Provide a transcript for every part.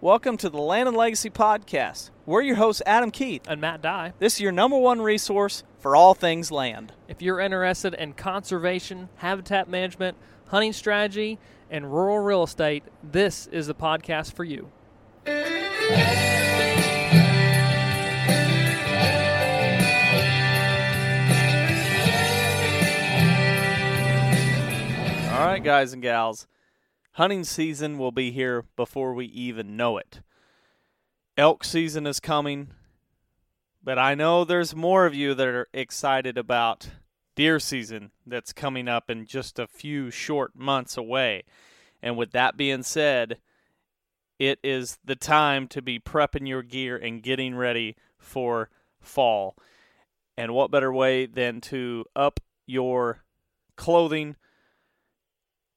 Welcome to the Land and Legacy Podcast. We're your hosts, Adam Keith. and Matt Dye. This is your number one resource for all things land. If you're interested in conservation, habitat management, hunting strategy, and rural real estate, this is the podcast for you. All right, guys and gals. Hunting season will be here before we even know it. Elk season is coming, but I know there's more of you that are excited about deer season that's coming up in just a few short months away. And with that being said, it is the time to be prepping your gear and getting ready for fall. And what better way than to up your clothing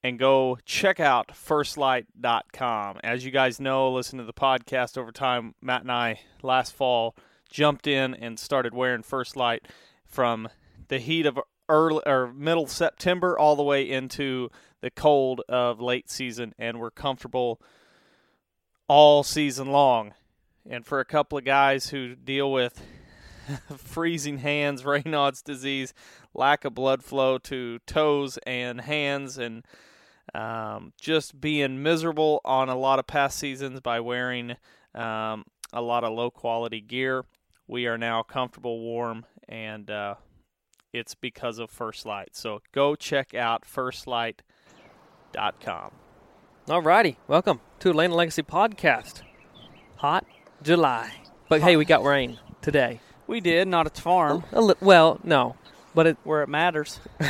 and go check out firstlite.com. As you guys know, listen to the podcast over time, Matt and I last fall jumped in and started wearing First Lite from the heat of early or middle September all the way into the cold of late season and we're comfortable all season long. And for a couple of guys who deal with freezing hands, Raynaud's disease, lack of blood flow to toes and hands, and um, just being miserable on a lot of past seasons by wearing um, a lot of low quality gear. We are now comfortable, warm, and uh, it's because of First Lite. So go check out firstlite.com. Alrighty, welcome to Land and Legacy Podcast. Hot July, but hey, we got rain today. We did, not at the farm, A li- well, no, but it where it matters.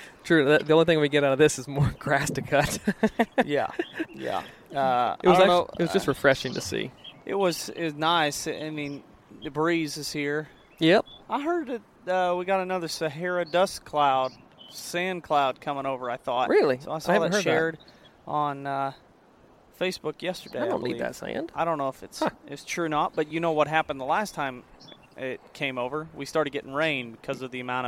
true. The the only thing we get out of this is more grass to cut. yeah, yeah. Uh, It was I actually, know, it was just uh, refreshing to see. it was it was nice. I mean, the breeze is here. Yep. I heard that uh, we got another Sahara dust cloud, sand cloud coming over. I thought Really? So I I saw haven't that heard that. shared on uh, Facebook yesterday. I don't believe. need that sand. I don't know if it's Huh. it's true or not, but you know what happened the last time it came over? We started getting rain because of the amount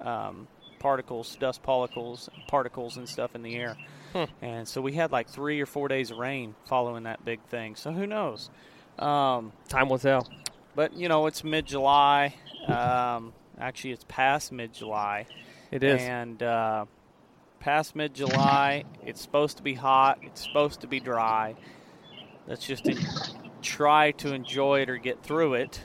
of um, particles, dust particles, particles and stuff in the air. Hmm. And so we had like three or four days of rain following that big thing. So who knows? Um, Time will tell. but you know, it's mid-July. Um, actually, it's past mid-July, It is. and uh, past mid-July, it's supposed to be hot. It's supposed to be dry. Let's just en- try to enjoy it or get through it.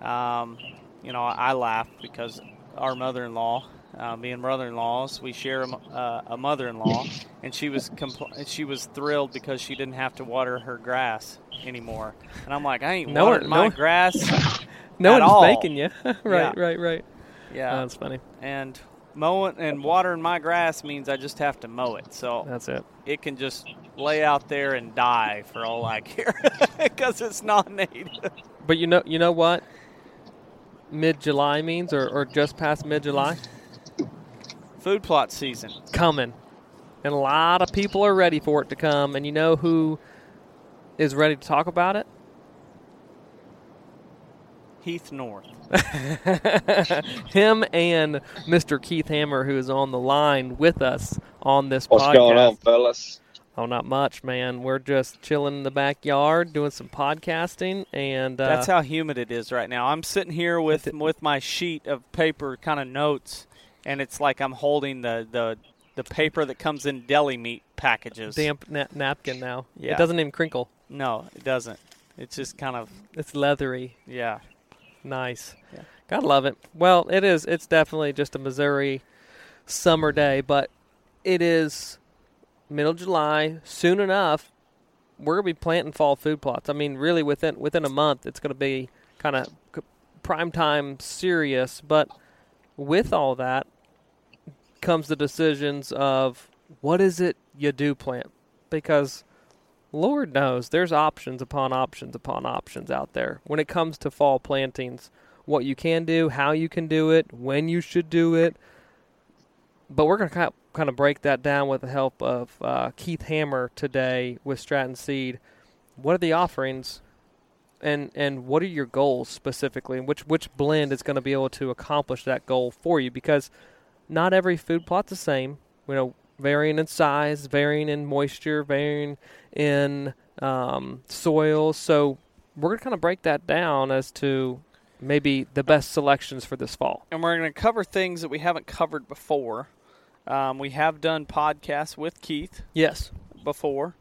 Um, you know, I laugh because our mother-in-law, uh, being brother-in-laws, we share a, uh, a mother-in-law, and she was compl- she was thrilled because she didn't have to water her grass anymore. And I'm like, I ain't No watering one- my no- grass. no at one's all. making you. right, Yeah. right, right. Yeah, Oh, that's funny. and Mowing and watering my grass means I just have to mow it. So That's it. it can just lay out there and die for all I care because it's not native. But you know, you know what? Mid July means, or, or just past mid July, Food plot season. coming, and a lot of people are ready for it to come. And you know who is ready to talk about it? Heath North. Him and Mr. Keith Hammer, who is on the line with us on this What's podcast. going on, fellas? Oh, not much, man. We're just chilling in the backyard doing some podcasting, and uh, That's how humid it is right now. I'm sitting here with with my sheet of paper, kind of notes, and it's like I'm holding the the, the paper that comes in deli meat packages. damp na- napkin now. Yeah. It doesn't even crinkle. No, it doesn't. It's just kind of It's leathery. yeah. Nice. Yeah. Gotta love it. Well, it is. It's definitely just a Missouri summer day, but it is middle July. Soon enough, we're gonna be planting fall food plots. I mean, really within within a month, it's gonna be kind of prime time serious. But with all that comes the decisions of what is it you do plant because Lord knows there's options upon options upon options out there when it comes to fall plantings. What you can do, how you can do it, when you should do it. But we're going to kind of break that down with the help of uh, Keith Hammer today with Stratton Seed. What are the offerings, and and what are your goals specifically, and which which blend is going to be able to accomplish that goal for you? Because not every food plot's the same. You know, varying in size, varying in moisture, varying in um, soil. So we're going to kind of break that down as to maybe the best selections for this fall. and we're going to cover things that we haven't covered before. Um, we have done podcasts with Keith Yes. before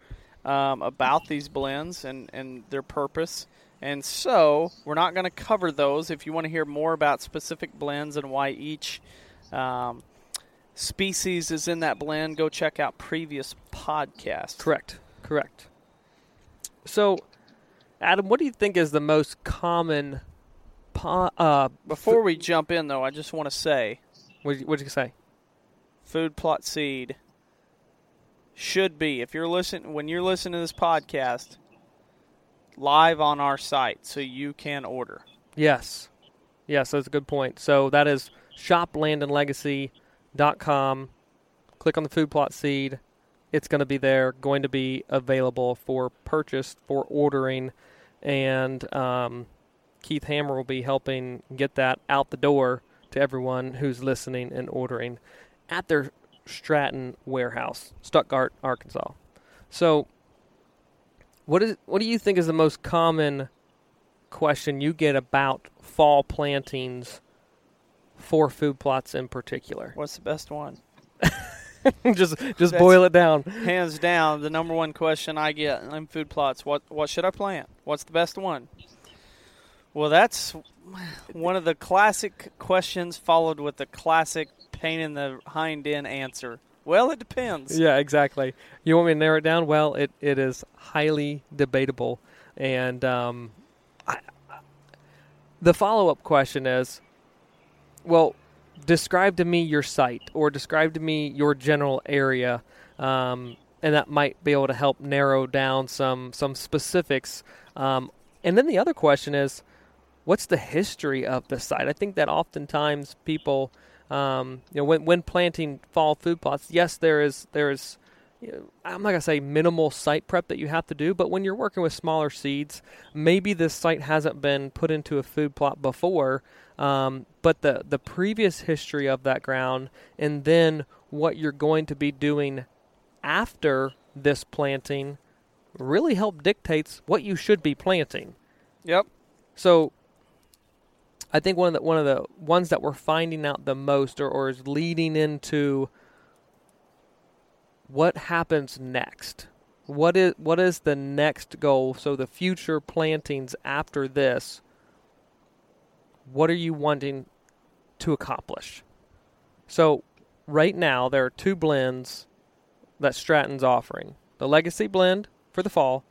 um, about these blends and, and their purpose. And so we're not going to cover those. If you want to hear more about specific blends and why each um, species is in that blend, go check out previous podcasts. Correct. Correct. So, Adam, what do you think is the most common? Po- uh, Before we jump in, though, I just want to say what did you say? food plot seed should be if you're listening when you're listening to this podcast live on our site so you can order Yes. Yes, that's a good point. So that is shoplandandlegacy.com. Click on the food plot seed. It's going to be there, going to be available for purchase, for ordering, and um, Keith Hammer will be helping get that out the door to everyone who's listening and ordering at their Stratton warehouse, Stuttgart, Arkansas. So, what is what do you think is the most common question you get about fall plantings for food plots in particular? what's the best one just just That's- boil it down. hands down the number one question i get in food plots what what should i plant what's the best one well that's one of the classic questions followed with the classic pain in the hind end answer well it depends Yeah, exactly. You want me to narrow it down? Well, it, it is highly debatable, and um, I, the follow up question is, well, describe to me your site or describe to me your general area, um, and that might be able to help narrow down some some specifics. Um, and then the other question is, what's the history of the site? I think that oftentimes people, um, you know, when when planting fall food plots, yes, there is there is. You know, I'm not gonna say minimal site prep that you have to do, but when you're working with smaller seeds, maybe this site hasn't been put into a food plot before, um, but the the previous history of that ground, and then what you're going to be doing after this planting, really help dictates what you should be planting. yep So I think one of the one of the ones that we're finding out the most or, or is leading into what happens next. What is what is the next goal? So the future plantings after this, what are you wanting to accomplish? So right now there are two blends that Stratton's offering. The legacy blend for the fall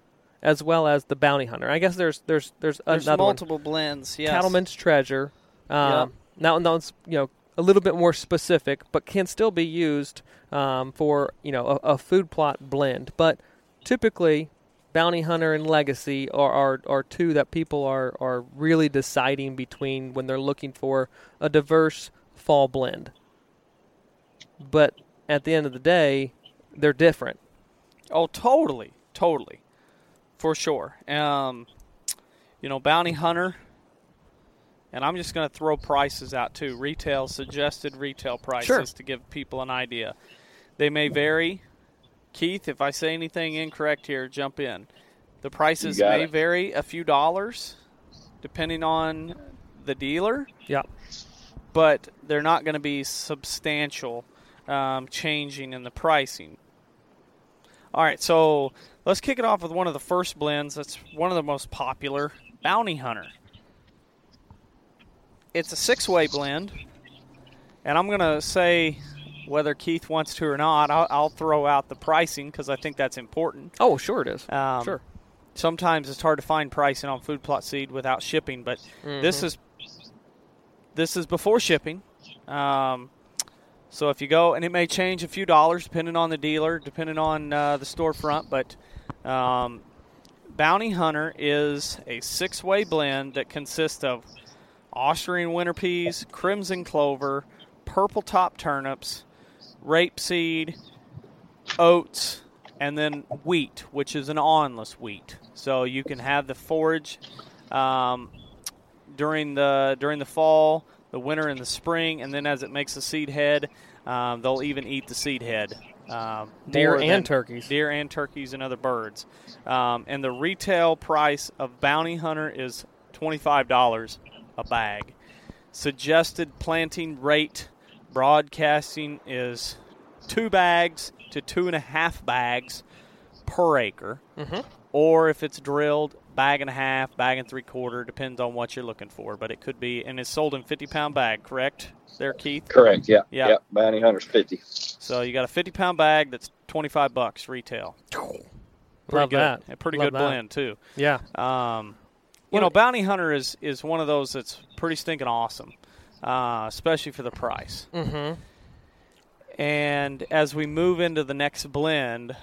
as well as the bounty hunter. I guess there's there's there's, there's another one. multiple blends yes Cattleman's Treasure. Um, Now, now it's, you know, a little bit more specific, but can still be used um, for you know a, a, food plot blend. But typically, Bounty Hunter and Legacy are, are, are two that people are, are really deciding between when they're looking for a diverse fall blend. But at the end of the day, they're different. Oh, totally, totally, for sure. Um, you know, Bounty Hunter and I'm just going to throw prices out too. Retail suggested retail prices sure. to give people an idea. They may vary. Keith, if I say anything incorrect here, jump in. The prices may it. vary a few dollars depending on the dealer. Yeah. But they're not going to be substantial um, changing in the pricing. All right, so let's kick it off with one of the first blends. That's one of the most popular, Bounty Hunter it's a six way blend. And I'm going to say whether Keith wants to or not, I'll, I'll throw out the pricing because I think that's important. Oh, sure it is. Um, sure. Sometimes it's hard to find pricing on food plot seed without shipping, but mm-hmm. this is this is before shipping. Um, so if you go, and it may change a few dollars depending on the dealer, depending on uh, the storefront, but um, Bounty Hunter is a six way blend that consists of Austrian winter peas, crimson clover, purple top turnips, rapeseed, oats, and then wheat, which is an awnless wheat. So you can have the forage um, during the during the fall, the winter, and the spring, and then as it makes the seed head, um, they'll even eat the seed head. Um, deer and turkeys. Deer and turkeys and other birds. Um, and the retail price of Bounty Hunter is twenty five dollars a bag. Suggested planting rate broadcasting is two bags to two and a half bags per acre. Mm-hmm. Or if it's drilled, bag and a half, bag and three quarter, depends on what you're looking for. But it could be, and it's sold in 50 pound bag, correct? There, Keith? Correct, yeah. Yeah. Yep, Bounty Hunter's 50. So you got a 50 pound bag that's 25 bucks retail. Pretty Love good. that. A pretty Love good that. blend, too. Yeah. Um, you know, Bounty Hunter is is one of those that's pretty stinking awesome, uh, especially for the price. Mm-hmm. And as we move into the next blend,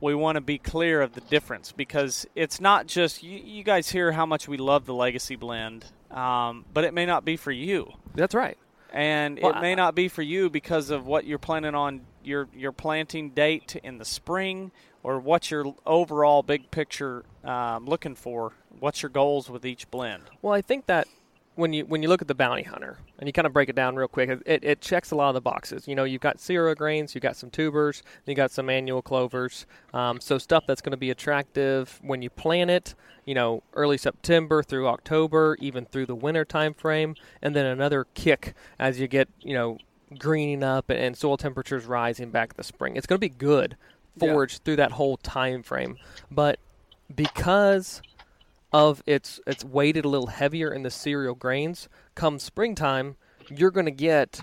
we want to be clear of the difference because it's not just you, you guys hear how much we love the Legacy blend, um, but it may not be for you, That's right. and Well, it may I- not be for you because of what you're planning on your your planting date in the spring or what's your overall big picture um, looking for. What's your goals with each blend? Well, I think that when you when you look at the bounty hunter and you kind of break it down real quick, it, it checks a lot of the boxes. You know, you've got cereal grains, you've got some tubers, you got some annual clovers. Um, so stuff that's going to be attractive when you plant it. You know, early September through October, even through the winter time frame, and then another kick as you get you know greening up and, and soil temperatures rising back in the spring. It's going to be good Yeah. forage through that whole time frame, but because of it's it's weighted a little heavier in the cereal grains. Come springtime, you're going to get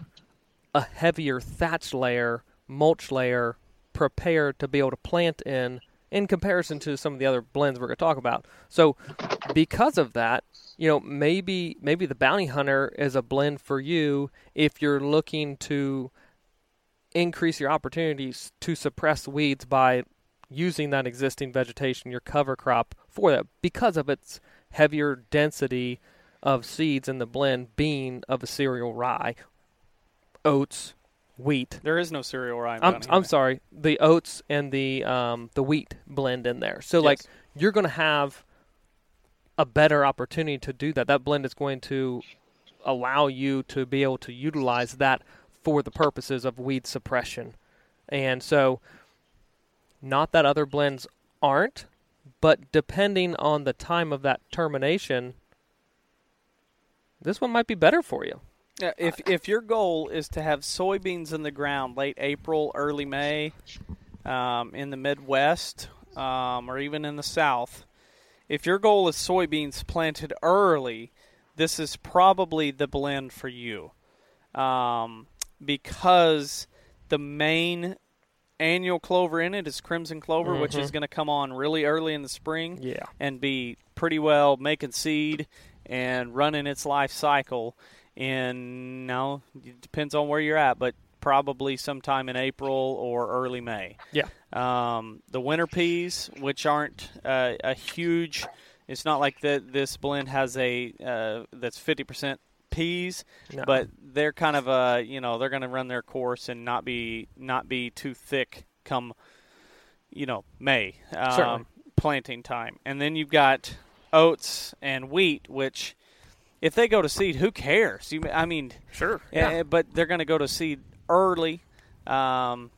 a heavier thatch layer, mulch layer prepared to be able to plant in in comparison to some of the other blends we're going to talk about. So because of that, you know, maybe maybe the bounty hunter is a blend for you if you're looking to increase your opportunities to suppress weeds by using that existing vegetation, your cover crop for that because of its heavier density of seeds in the blend being of a cereal rye, oats, wheat. There is no cereal rye. I'm, I'm sorry, the oats and the um, the wheat blend in there. So like you're going to have a better opportunity to do that. That blend is going to allow you to be able to utilize that for the purposes of weed suppression. And so not that other blends aren't, but depending on the time of that termination, this one might be better for you. Yeah, if if your goal is to have soybeans in the ground late April, early May, um, in the Midwest, um, or even in the South, if your goal is soybeans planted early, this is probably the blend for you, um, because the main annual clover in it is crimson clover, which is Mhm. going to come on really early in the spring Yeah. and be pretty well making seed and running its life cycle And now it depends on where you're at, but probably sometime in April or early May. Yeah. Um, the winter peas, which aren't uh, a huge, it's not like that. This blend has a uh, that's fifty percent peas, No. but they're kind of a you know they're going to run their course and not be not be too thick come you know May um, planting time, and then you've got oats and wheat, which if they go to seed, who cares? You, I mean, Sure. yeah. but they're going to go to seed early, um,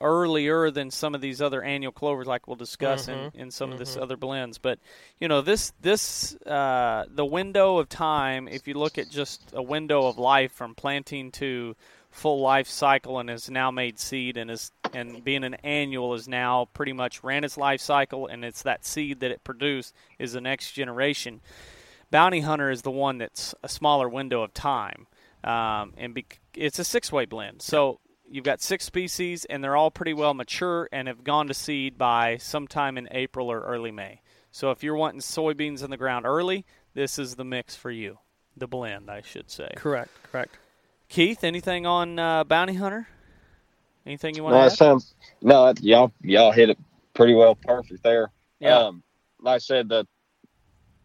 earlier than some of these other annual clovers, like we'll discuss Mhm. in, in some of this other blends. But you know, this this uh, the window of time. If you look at just a window of life from planting to full life cycle, and has now made seed, and is and being an annual is now pretty much ran its life cycle, and it's that seed that it produced is the next generation. Bounty Hunter is the one that's a smaller window of time, um, and bec- it's a six-way blend. So you've got six species, and they're all pretty well mature and have gone to seed by sometime in April or early May. So if you're wanting soybeans in the ground early, this is the mix for you, the blend, I should say. Correct. Correct. Keith, anything on uh, Bounty Hunter? Anything you want No, to it add? sounds no. Y'all y'all hit it pretty well, perfect there. Yeah. Um, like I said, the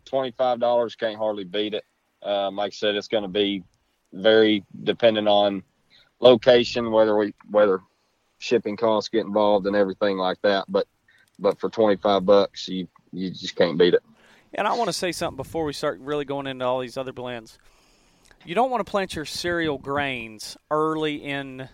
twenty five dollars can't hardly beat it. Um, like I said, it's going to be very dependent on location, whether we whether shipping costs get involved and everything like that. But but for twenty five bucks, you you just can't beat it. And I want to say something before we start really going into all these other blends. You don't want to plant your cereal grains early in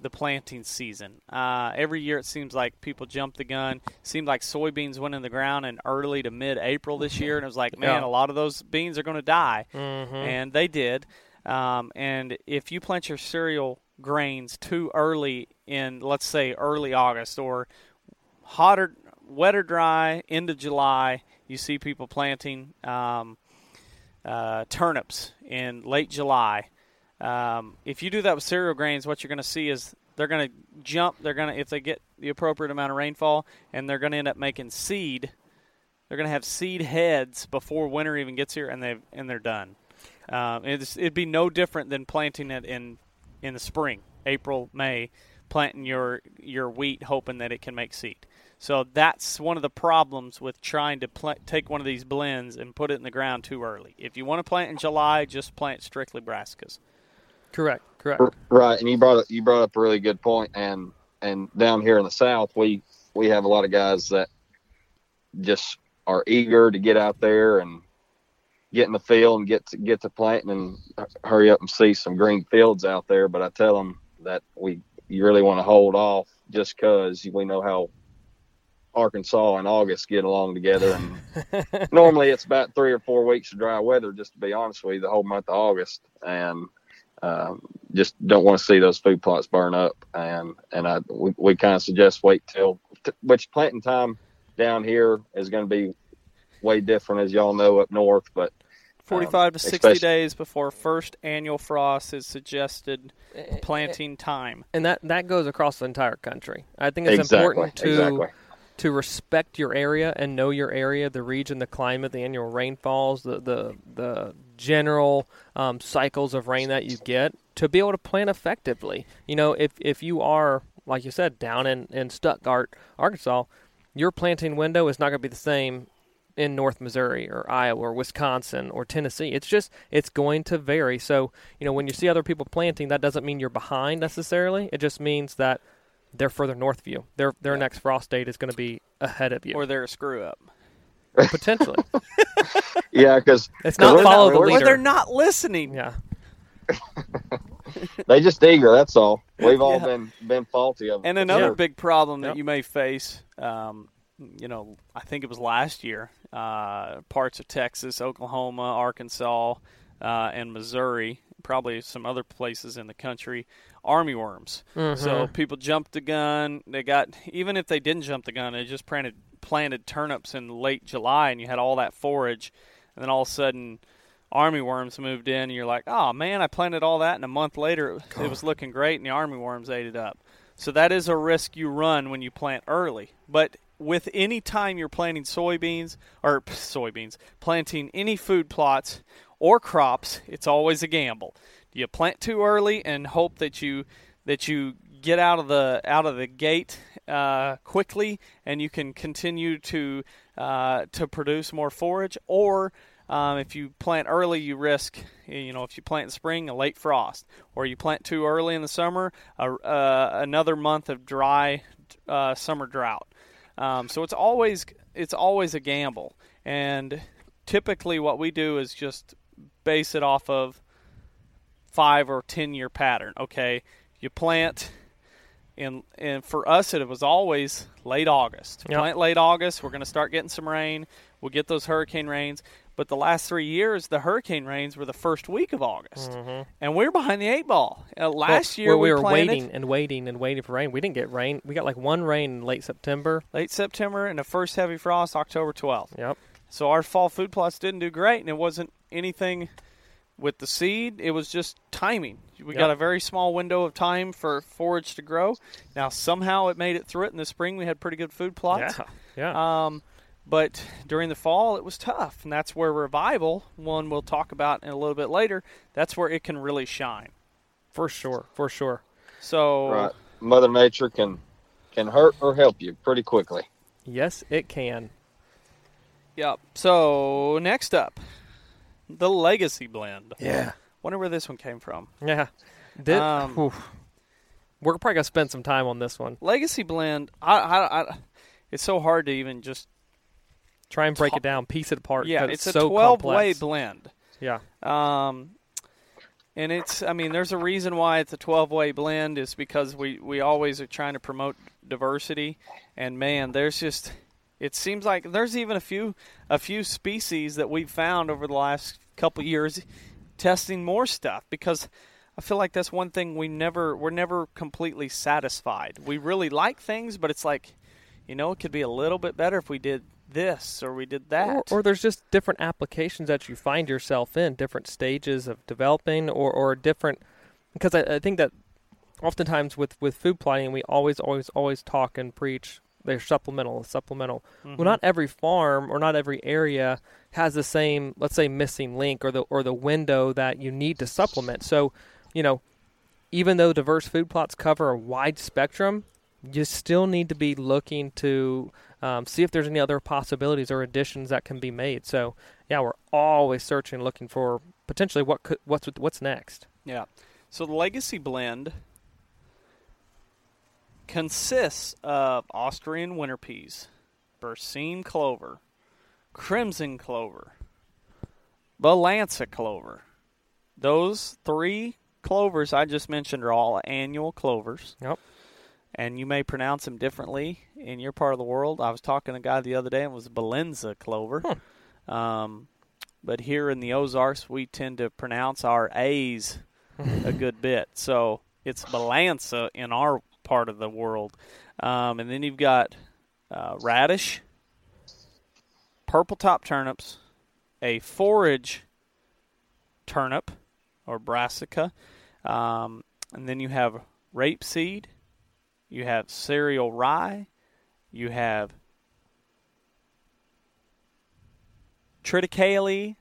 the planting season. Uh, every year it seems like people jump the gun. seemed like soybeans went in the ground in early to mid-April this year, and it was like, man, Yeah. a lot of those beans are going to die, Mm-hmm. and they did. Um, and if you plant your cereal grains too early in, let's say, early August or hotter, wet or dry, end of July, you see people planting um, uh, turnips in late July. Um, if you do that with cereal grains, what you're going to see is they're going to jump. They're going to if they get the appropriate amount of rainfall, and they're going to end up making seed. They're going to have seed heads before winter even gets here, and they and they're done. Um, it'd be no different than planting it in in the spring, April, May, planting your your wheat, hoping that it can make seed. So that's one of the problems with trying to pl- take one of these blends and put it in the ground too early. If you want to plant in July, just plant strictly brassicas. Correct. Correct. Right, and you brought up, you brought up a really good point, and and down here in the south, we we have a lot of guys that just are eager to get out there and get in the field and get to get to planting and hurry up and see some green fields out there. But I tell them that we you really want to hold off just because we know how Arkansas and August get along together, and normally it's about three or four weeks of dry weather. Just to be honest with you, the whole month of August, and um, just don't want to see those food plots burn up. And and I we, we kind of suggest wait till t- which planting time down here is going to be way different as y'all know up north. But 45 to 60 days before first annual frost is suggested planting time. and that that goes across the entire country. I think it's exactly, important to exactly. to respect your area and know your area, the region, the climate, the annual rainfalls, the the the general um, cycles of rain that you get to be able to plant effectively. You know, if if you are like you said down in in Stuttgart, Arkansas, your planting window is not going to be the same in North Missouri or Iowa or Wisconsin or Tennessee. It's just it's going to vary. So, you know, when you see other people planting, that doesn't mean you're behind necessarily. It just means that they're further north of you. Their their next frost date is going to be ahead of you. Or they're a screw up. potentially. Yeah, because It's not follow not- the we're- Or they're not listening. yeah. they just eager. That's all. We've all Yeah. been been faulty of. And another Sure. big problem that Yep. you may face, um, you know, I think it was last year, uh, parts of Texas, Oklahoma, Arkansas, uh, and Missouri, probably some other places in the country, army worms. Mm-hmm. So people jumped the gun. They got even if they didn't jump the gun, they just planted planted turnips in late July, and you had all that forage, and then all of a sudden. Army worms moved in, and you're like, "Oh man, I planted all that, and a month later it, it was looking great, and the army worms ate it up." So that is a risk you run when you plant early. But with any time you're planting soybeans or soybeans, planting any food plots or crops, it's always a gamble. you plant too early and hope that you that you get out of the out of the gate uh, quickly and you can continue to uh, to produce more forage, or um, if you plant early, you risk, you know, if you plant in spring, a late frost, or you plant too early in the summer, a, uh, another month of dry uh, summer drought. Um, so it's always it's always a gamble, and typically what we do is just base it off of five or ten year pattern. Okay, you plant. And, and for us, it was always late August. Yep. Plant late August. We're going to start getting some rain. We'll get those hurricane rains. But the last three years, the hurricane rains were the first week of August, and we're behind the eight ball. Uh, last Mm-hmm. Well, year, we, were planted waiting and waiting and waiting for rain. We didn't get rain. We got like one rain in late September. late September, and the first heavy frost October 12th. Yep. So our fall food plots didn't do great, and it wasn't anything with the seed. It was just timing. We Yep. got a very small window of time for forage to grow. Now somehow it made it through it. In the spring, we had pretty good food plots. Yeah. Yeah. Um, but during the fall, it was tough, and that's where revival, one we'll talk about in a little bit later, that's where it can really shine. for sure. For sure. So, Right. Mother Nature can can hurt or help you pretty quickly. Yes, it can. yep. So next up, the Legacy Blend. Yeah. Wonder where this one came from. Yeah. Did, Um. We're probably gonna spend some time on this one. Legacy Blend. I, I, I it's so hard to even just. Try and break Ta- it down, piece it apart. Yeah, it's, a so twelve-way blend. Yeah. Um, and it's, I mean, there's a reason why it's a 12 way blend is because we, we always are trying to promote diversity. And man, there's just, it seems like there's even a few, a few species that we've found over the last couple years testing more stuff because I feel like that's one thing we never, we're never completely satisfied. We really like things, but it's like, you know, it could be a little bit better if we did this or we did that. Or, or there's just different applications that you find yourself in, different stages of developing, or, or different. Because I, I think that oftentimes with, with food plotting, we always, always, always talk and preach they're supplemental, supplemental. Mm-hmm. Well, not every farm or not every area has the same, let's say, missing link or the or the window that you need to supplement. So, you know, even though diverse food plots cover a wide spectrum, you still need to be looking to um, see if there's any other possibilities or additions that can be made. So, yeah, we're always searching, looking for potentially what could, what's what's next. Yeah. So the legacy blend consists of Austrian winter peas, Berseem clover, crimson clover, Balanza clover. Those three clovers I just mentioned are all annual clovers. Yep. And you may pronounce them differently in your part of the world. I was talking to a guy the other day and it was Balenza clover. Um, but here in the Ozarks, we tend to pronounce our A's a good bit. So it's Balanza in our part of the world. Um, and then you've got uh, radish, purple top turnips, a forage turnip or brassica, um, and then you have rapeseed, you have cereal rye, you have triticale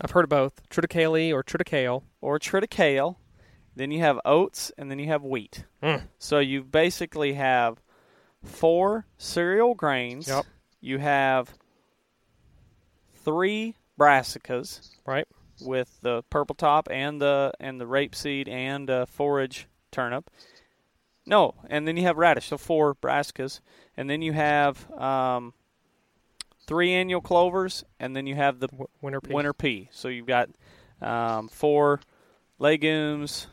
I've heard of both triticale or triticale. or triticale. Then you have oats, and then you have wheat. Mm. So you basically have four cereal grains. Yep. You have three brassicas Right. with the purple top and the and the rapeseed and uh, forage turnip. No, and then you have radish. So four brassicas, and then you have um, three annual clovers, and then you have the W- winter pea. winter pea. So you've got um, four legumes,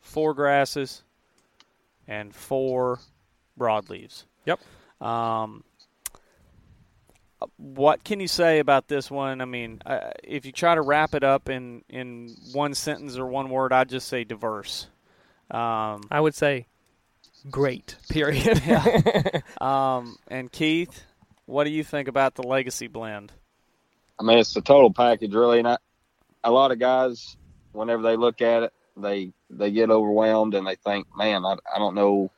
four grasses, and four broadleaves. Yep. Um, what can you say about this one? I mean, uh, if you try to wrap it up in, in one sentence or one word, I'd just say diverse. Um, I would say great. Period. um, and Keith, what do you think about the legacy blend? I mean, it's the total package, really. And I, a lot of guys, whenever they look at it, they they get overwhelmed and they think, "Man, I, I don't know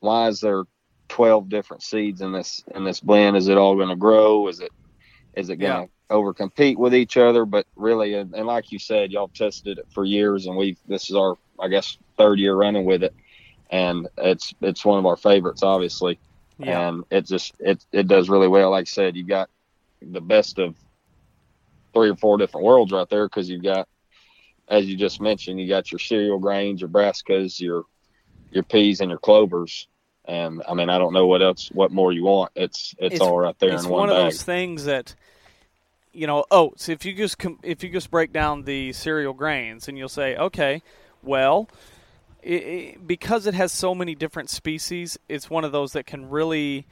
why is there twelve different seeds in this in this blend? Is it all going to grow? Is it is it going to over compete with each other, but really, and, and like you said, y'all tested it for years, and we this is our I guess third year running with it, and it's it's one of our favorites, obviously, Yeah. and it just it it does really well. Like I said, you've got the best of three or four different worlds right there because you've got, as you just mentioned, you got your cereal grains, your brassicas, your your peas, and your clovers. And I mean, I don't know what else, what more you want. It's it's, It's- all right there it's in one one, of bag. those things that you know oh, oats if you just com- if you just break down the cereal grains and you'll say okay well i i because it has so many different species it's one of those that can really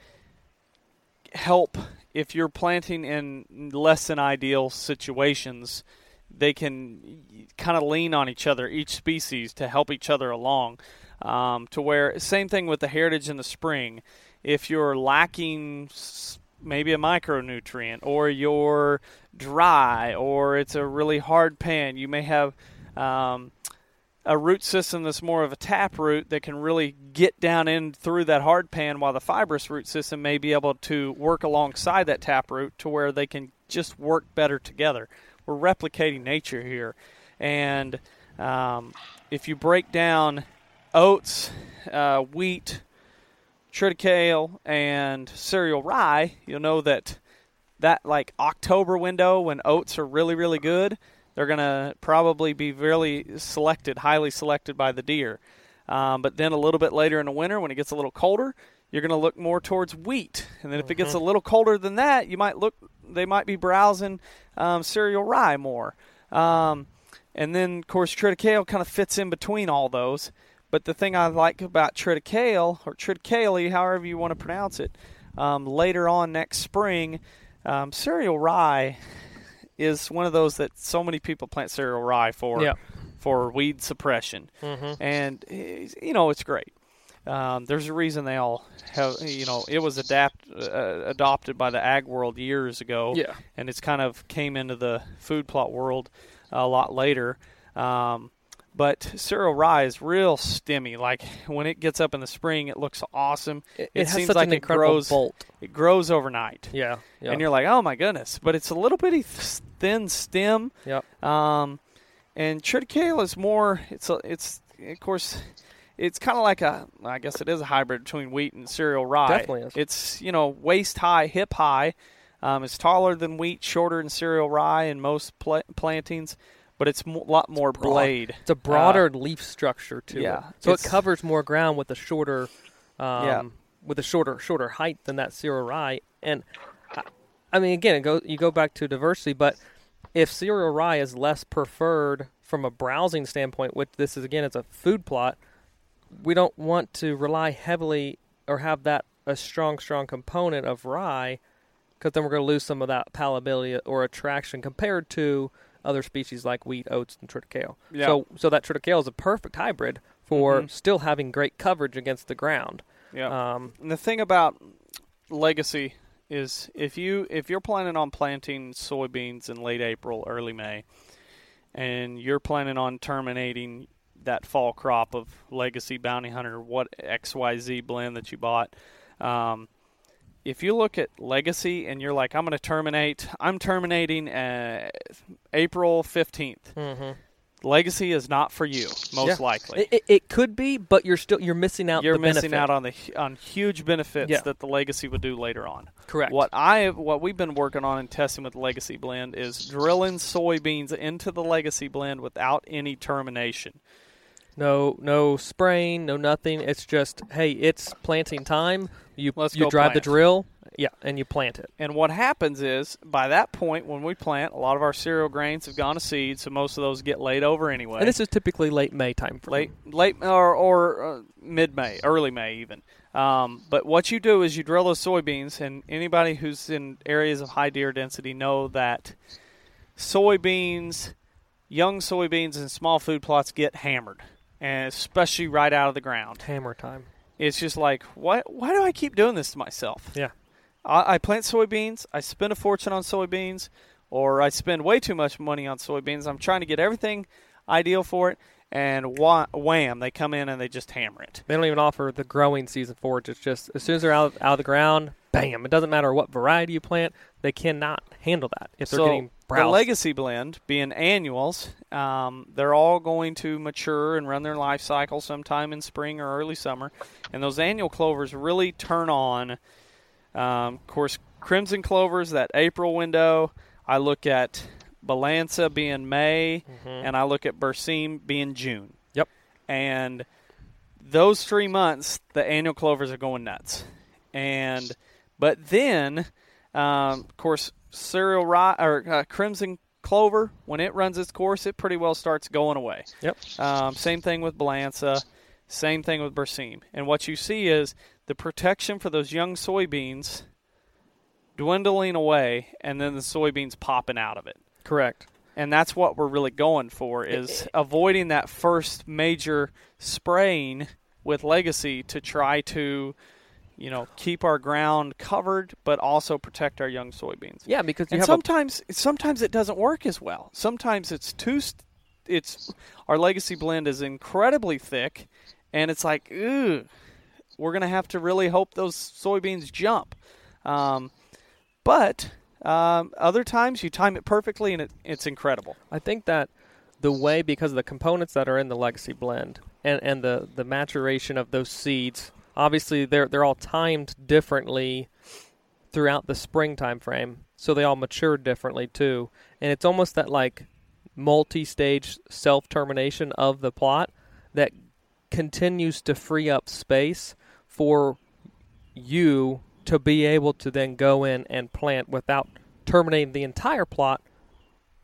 help. If you're planting in less than ideal situations they can kind of lean on each other each species to help each other along. Um, to where same thing with the heritage in the spring. If you're lacking maybe a micronutrient or you're dry or it's a really hard pan you may have um, a root system that's more of a tap root that can really get down in through that hard pan while the fibrous root system may be able to work alongside that tap root to where they can just work better together. We're replicating nature here. And um, if you break down oats uh, wheat triticale and cereal rye, you'll know that that like October window when oats are really really good, they're gonna probably be really selected, highly selected by the deer. Um, but then a little bit later in the winter, when it gets a little colder, you're gonna look more towards wheat. And then if it gets a little colder than that, you might look, they might be browsing um, cereal rye more. Um, and then of course triticale kind of fits in between all those. But the thing I like about triticale or triticale, however you want to pronounce it, um, later on next spring, um, cereal rye is one of those that so many people plant cereal rye for Yeah. for weed suppression, Mm-hmm. and eh, you know it's great. Um, there's a reason they all have, you know, it was adapt uh, adopted by the ag world years ago Yeah. and it's kind of came into the food plot world a lot later. Um, but cereal rye is real stemmy. Like when it gets up in the spring, it looks awesome. It, It seems like it grows- bolt. It grows overnight, Yeah. Yeah. and you're like, oh my goodness! But it's a little bitty thin stem. Yep. Um, and triticale is more. It's a, it's of course. It's kind of like a, I guess it is a hybrid between wheat and cereal rye. Definitely is. It's you know waist high, hip high. Um, it's taller than wheat, shorter than cereal rye in most pla- plantings, but it's a lot more broad. blade. It's a broader leaf structure to Uh, yeah, it, so it covers more ground with a shorter, um, Yeah. with a shorter shorter height than that cereal rye. And I, I mean, again, it go you go back to diversity, but if cereal rye is less preferred from a browsing standpoint, which this is again, it's a food plot, we don't want to rely heavily or have that a strong strong component of rye, because then we're going to lose some of that palatability or attraction compared to other species like wheat, oats, and triticale. Yeah. So, so that triticale is a perfect hybrid for Mhm. still having great coverage against the ground. Yeah. Um, And the thing about legacy is if you if you're planning on planting soybeans in late April, early May, and you're planning on terminating that fall crop of legacy bounty hunter what XYZ blend that you bought, um, if you look at legacy and you're like I'm going to terminate, I'm terminating uh, April 15th. mhm. Legacy is not for you, most Yeah. likely. It, it, it could be, but you're still you're missing out. you're missing benefit. out on the on huge benefits Yeah. that the legacy would do later on. Correct. What I what we've been working on and testing with legacy blend is drilling soybeans into the legacy blend without any termination. No, no spraying, no nothing. It's just hey, it's planting time. You Let's you drive the drill, yeah, and you plant it. And what happens is by that point when we plant, a lot of our cereal grains have gone to seed, so most of those get laid over anyway. And this is typically late May time frame. late late or, or uh, mid May, early May even. Um, but what you do is you drill those soybeans, and anybody who's in areas of high deer density know that soybeans, young soybeans, and small food plots get hammered, and especially right out of the ground. hammer time. It's just like, why? Why do I keep doing this to myself? Yeah. I, I plant soybeans. I spend a fortune on soybeans, or I spend way too much money on soybeans. I'm trying to get everything ideal for it, and wha- wham, they come in and they just hammer it. They don't even offer the growing season forage. It's just as soon as they're out out of the ground, bam. It doesn't matter what variety you plant; they cannot handle that if they're so getting the legacy blend being annuals, um, they're all going to mature and run their life cycle sometime in spring or early summer, and those annual clovers really turn on. Um, of course, crimson clovers that April window. I look at Balanza being May, and I look at Berseem being June. Yep. And those three months, the annual clovers are going nuts. And but then, um, of course, cereal rye or uh, crimson clover when it runs its course, it pretty well starts going away. Yep. Um, same thing with Balanza. Same thing with Berseem. And what you see is the protection for those young soybeans dwindling away, and then the soybeans popping out of it Correct. and that's what we're really going for is avoiding that first major spraying with legacy to try to you know keep our ground covered but also protect our young soybeans. Yeah, because you and have sometimes sometimes it doesn't work as well. Sometimes it's too st- it's our legacy blend is incredibly thick and it's like ooh we're gonna have to really hope those soybeans jump. Um, but um, other times you time it perfectly and it, it's incredible. I think that the way because of the components that are in the legacy blend and, and the, the maturation of those seeds, obviously they're they're all timed differently throughout the spring time frame. So they all mature differently too. And it's almost that like multi stage self termination of the plot that continues to free up space for you to be able to then go in and plant without terminating the entire plot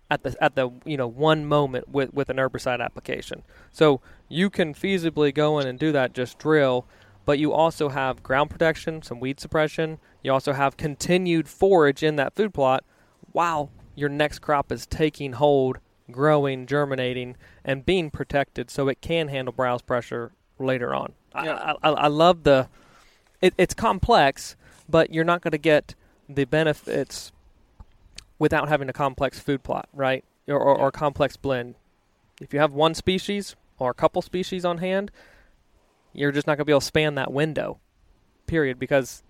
at the at the you know one moment with with an herbicide application. So you can feasibly go in and do that just drill, but you also have ground protection, some weed suppression. You also have continued forage in that food plot while your next crop is taking hold, growing, germinating, and being protected so it can handle browse pressure later on. I- Yeah. I, I, I love the it, it's complex, but you're not going to get the benefits without having a complex food plot, right? Or, or, or complex blend. If you have one species or a couple species on hand, you're just not going to be able to span that window, period, because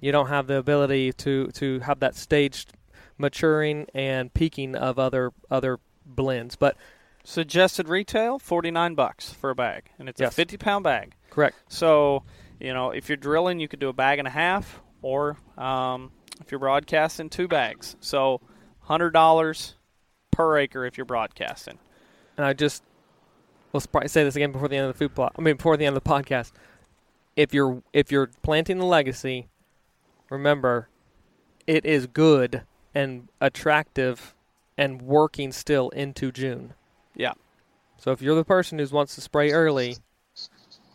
you don't have the ability to, to have that staged maturing and peaking of other other blends. But Suggested retail, forty nine bucks for a bag, and it's Yes. a fifty pound bag. correct, So, you know, if you're drilling, you could do a bag and a half, or um, if you're broadcasting, two bags. So, hundred dollars per acre if you're broadcasting. and I just will probably say this again before the end of the food plot. I mean, before the end of the podcast. If you're if you're planting the legacy, remember, it is good and attractive and working still into June. Yeah. So if you're the person who wants to spray early,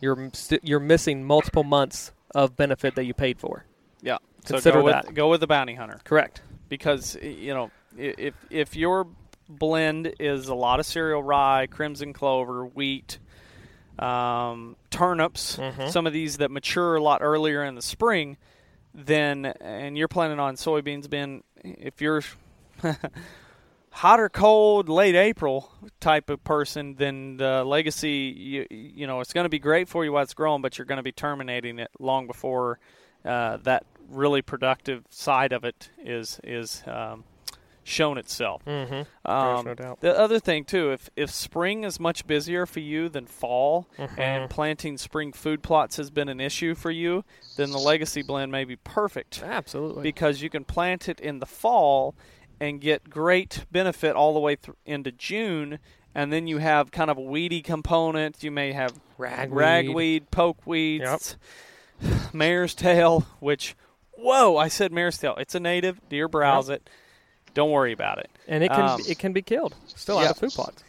you're m- st- you're missing multiple months of benefit that you paid for. Yeah. So Consider go with that. go with the bounty hunter Correct. because you know if if your blend is a lot of cereal rye, crimson clover, wheat, um, turnips, Mhm. some of these that mature a lot earlier in the spring, then and you're planning on soybeans being if you're hot or cold, late April type of person, then the legacy you you know it's going to be great for you while it's growing, but you're going to be terminating it long before uh, that really productive side of it is is um, shown itself. Mm-hmm. Um, no doubt. The other thing too, if if spring is much busier for you than fall, Mm-hmm. and planting spring food plots has been an issue for you, then the legacy blend may be perfect Absolutely. because you can plant it in the fall and get great benefit all the way th- into June. And then you have kind of a weedy component. You may have Ragweed. ragweed, pokeweeds, mare's tail. Which, whoa! I said mare's tail. It's a native. Deer browse it. Don't worry about it. and it can Um, it can be killed still yeah. out of food plots.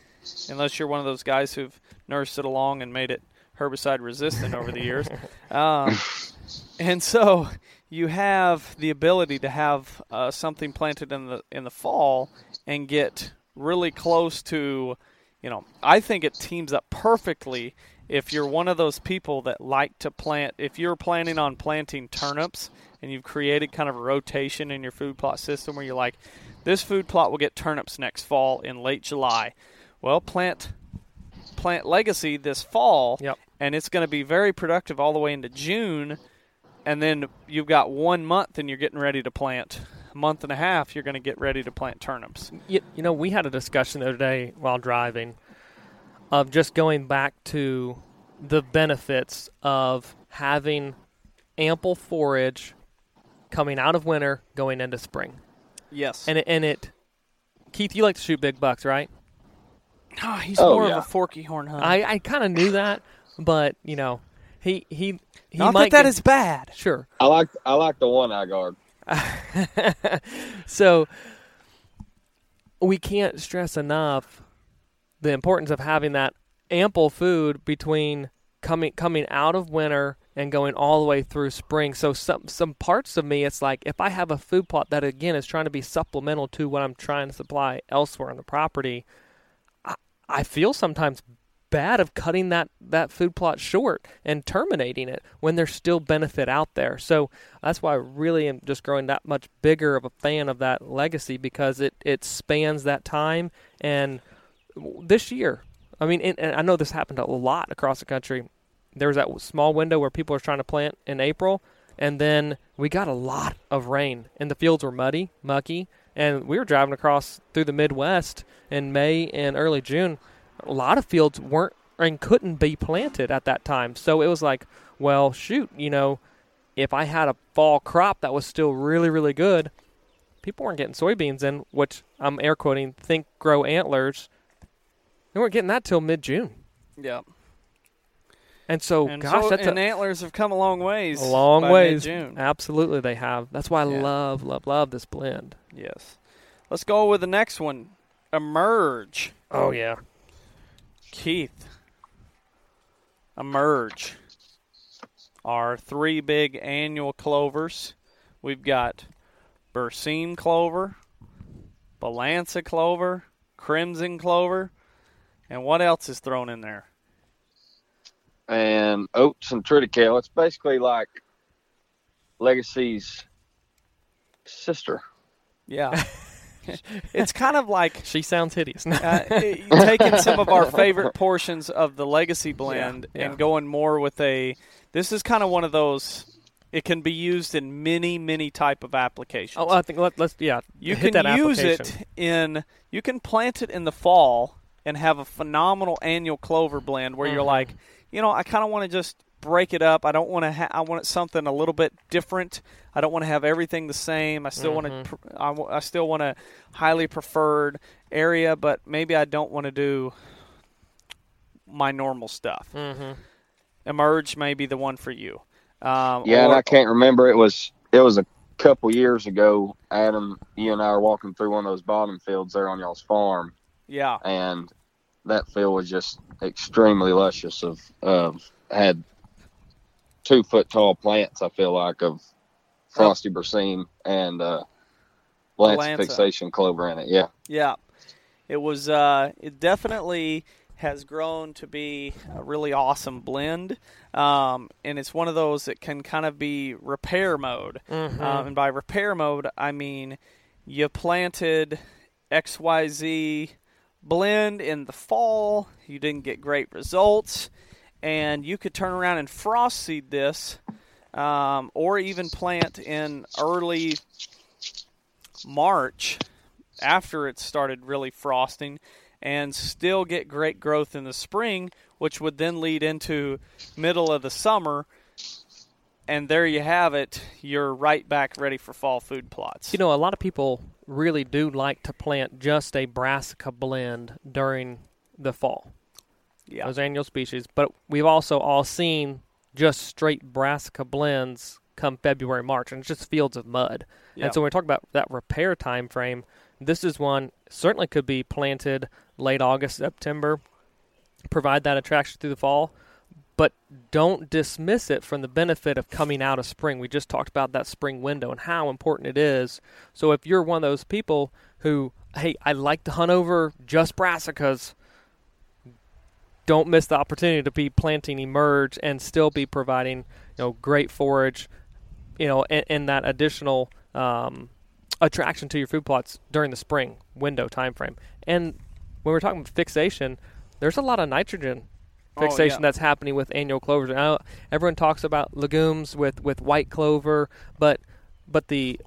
unless you're one of those guys who've nursed it along and made it herbicide resistant over the years. Um, and so you have the ability to have uh, something planted in the in the fall and get really close to, you know, I think it teams up perfectly if you're one of those people that like to plant. If you're planning on planting turnips and you've created kind of a rotation in your food plot system where you're like, this food plot will get turnips next fall in late July. Well, plant plant legacy this fall, Yep. and it's going to be very productive all the way into June. and then you've got one month and you're getting ready to plant. A month and a half, you're going to get ready to plant turnips. You, you know, we had a discussion the other day while driving of just going back to the benefits of having ample forage coming out of winter going into spring. Yes. And it, and it Keith, you like to shoot big bucks, right? oh, he's Oh, more yeah. of a forky horn hunter. I, I kind of knew that, but you know, he he he Not might that that get- is bad. sure. I like I like the one eye guard. so we can't stress enough the importance of having that ample food between coming coming out of winter and going all the way through spring. So some some parts of me it's like if I have a food plot that again is trying to be supplemental to what I'm trying to supply elsewhere on the property, I, I feel sometimes bad of cutting that, that food plot short and terminating it when there's still benefit out there. So that's why I really am just growing that much bigger of a fan of that legacy because it, it spans that time. And this year, I mean, and, and I know this happened a lot across the country. There was that small window where people were trying to plant in April, and then we got a lot of rain, and the fields were muddy, mucky, and we were driving across through the Midwest in May and early June a lot of fields weren't and couldn't be planted at that time. So it was like, well, shoot, you know, if I had a fall crop that was still really, really good, people weren't getting soybeans in, which I'm air quoting, think grow antlers. They weren't getting that till mid June. Yeah. And so, and gosh, so, that's and a, antlers have come a long ways. a long ways. June. Absolutely, they have. That's why I Yeah. love, love, love this blend. Yes. Let's go with the next one. Emerge. Oh, yeah. Keith. Emerge. Our three big annual clovers. We've got Berseem clover, Balanza clover, Crimson clover, and what else is thrown in there? and oats and triticale. It's basically like Legacy's sister. Yeah. it's kind of like She sounds hideous. uh, taking some of our favorite portions of the legacy blend Yeah, yeah. and going more with a this is kind of one of those it can be used in many many type of applications oh, I think let, let's, yeah. you can use it in you can plant it in the fall and have a phenomenal annual clover blend where you're Mhm. like you know i kind of want to just break it up i don't want to ha- i want something a little bit different i don't want to have everything the same i still want Mhm. to pr- I, w- I still want a highly preferred area but maybe i don't want to do my normal stuff Mm-hmm. emerge may be the one for you um, Yeah, and I can't remember. It was it was a couple years ago. Adam, you and I were walking through one of those bottom fields there on y'all's farm, yeah and that field was just extremely luscious. Of of had two foot tall plants. I feel like of frosty berseem and uh, lance Balanza. fixation clover in it. Yeah. Yeah, it was. Uh, it definitely has grown to be a really awesome blend, um, and it's one of those that can kind of be repair mode. Mhm. Um, and by repair mode, I mean you planted X Y Z blend in the fall. You didn't get great results, and you could turn around and frost seed this, um, or even plant in early March after it started really frosting and still get great growth in the spring, which would then lead into middle of the summer. And there you have it. You're right back ready for fall food plots. You know, a lot of people really do like to plant just a brassica blend during the fall. Yeah, Those annual species. But we've also all seen just straight brassica blends come February, March, and it's just fields of mud. yeah. And so when we talk about that repair time frame, this is one certainly could be planted late August, September, provide that attraction through the fall, but don't dismiss it from the benefit of coming out of spring. We just talked about that spring window and how important it is. So if you're one of those people who, hey, I like to hunt over just brassicas, don't miss the opportunity to be planting emerge and still be providing, you know, great forage, you know, and, and that additional um, attraction to your food plots during the spring window time frame. And when we're talking about fixation, there's a lot of nitrogen fixation Oh, yeah. that's happening with annual clovers. I know everyone talks about legumes with, with white clover, but but the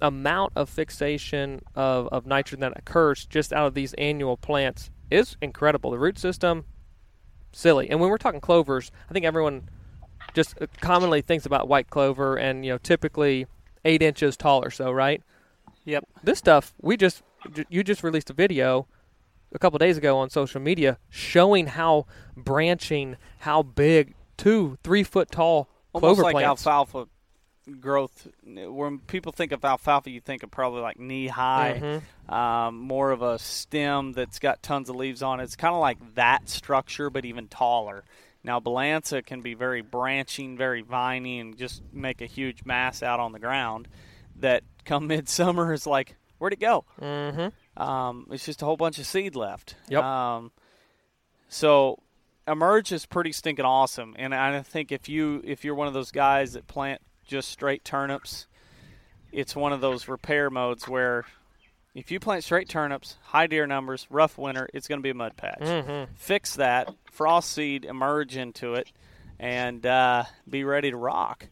amount of fixation of, of nitrogen that occurs just out of these annual plants is incredible. The root system, silly. And when we're talking clovers, I think everyone just commonly thinks about white clover and you know typically eight inches tall or so, right? Yep. This stuff we just you just released a video a couple days ago on social media showing how branching, how big two, three foot tall Almost clover like plants. alfalfa growth. When people think of alfalfa, you think of probably like knee high, Mhm. um, more of a stem that's got tons of leaves on it. It's kind of like that structure, but even taller. Now, Balanza can be very branching, very viney, and just make a huge mass out on the ground. That come midsummer is like, where'd it go? Mm-hmm. Um, it's just a whole bunch of seed left. Yep. Um, so emerge is pretty stinking awesome, and I think if you if you're one of those guys that plant just straight turnips, it's one of those repair modes where if you plant straight turnips, high deer numbers, rough winter, it's going to be a mud patch. Mm-hmm. Fix that, frost seed, emerge into it, and uh, be ready to rock.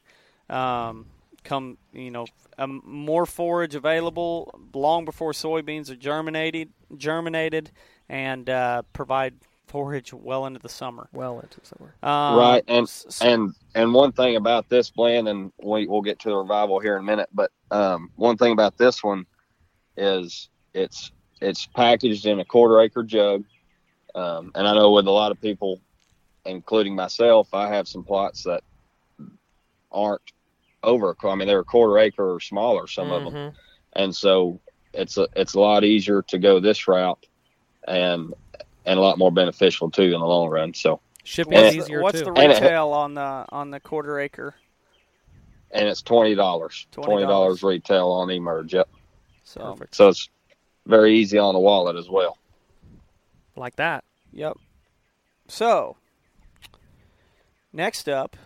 Um, come, you know, um, more forage available long before soybeans are germinated, germinated, and uh, provide forage well into the summer. Well into summer. Um, right and s- s- and and one thing about this blend and we, we'll get to the revival here in a minute but um, one thing about this one is it's it's packaged in a quarter acre jug um, and i know with a lot of people including myself i have some plots that aren't over i mean they're a quarter acre or smaller some of them and so it's a it's a lot easier to go this route and and a lot more beneficial too in the long run so Shipping what's, is the, easier what's too. the And it- retail on the on the quarter acre? and it's twenty dollars. Twenty $20. retail on Emerge. Yep. So, Perfect. So it's very easy on the wallet as well. like that. Yep. So, next up,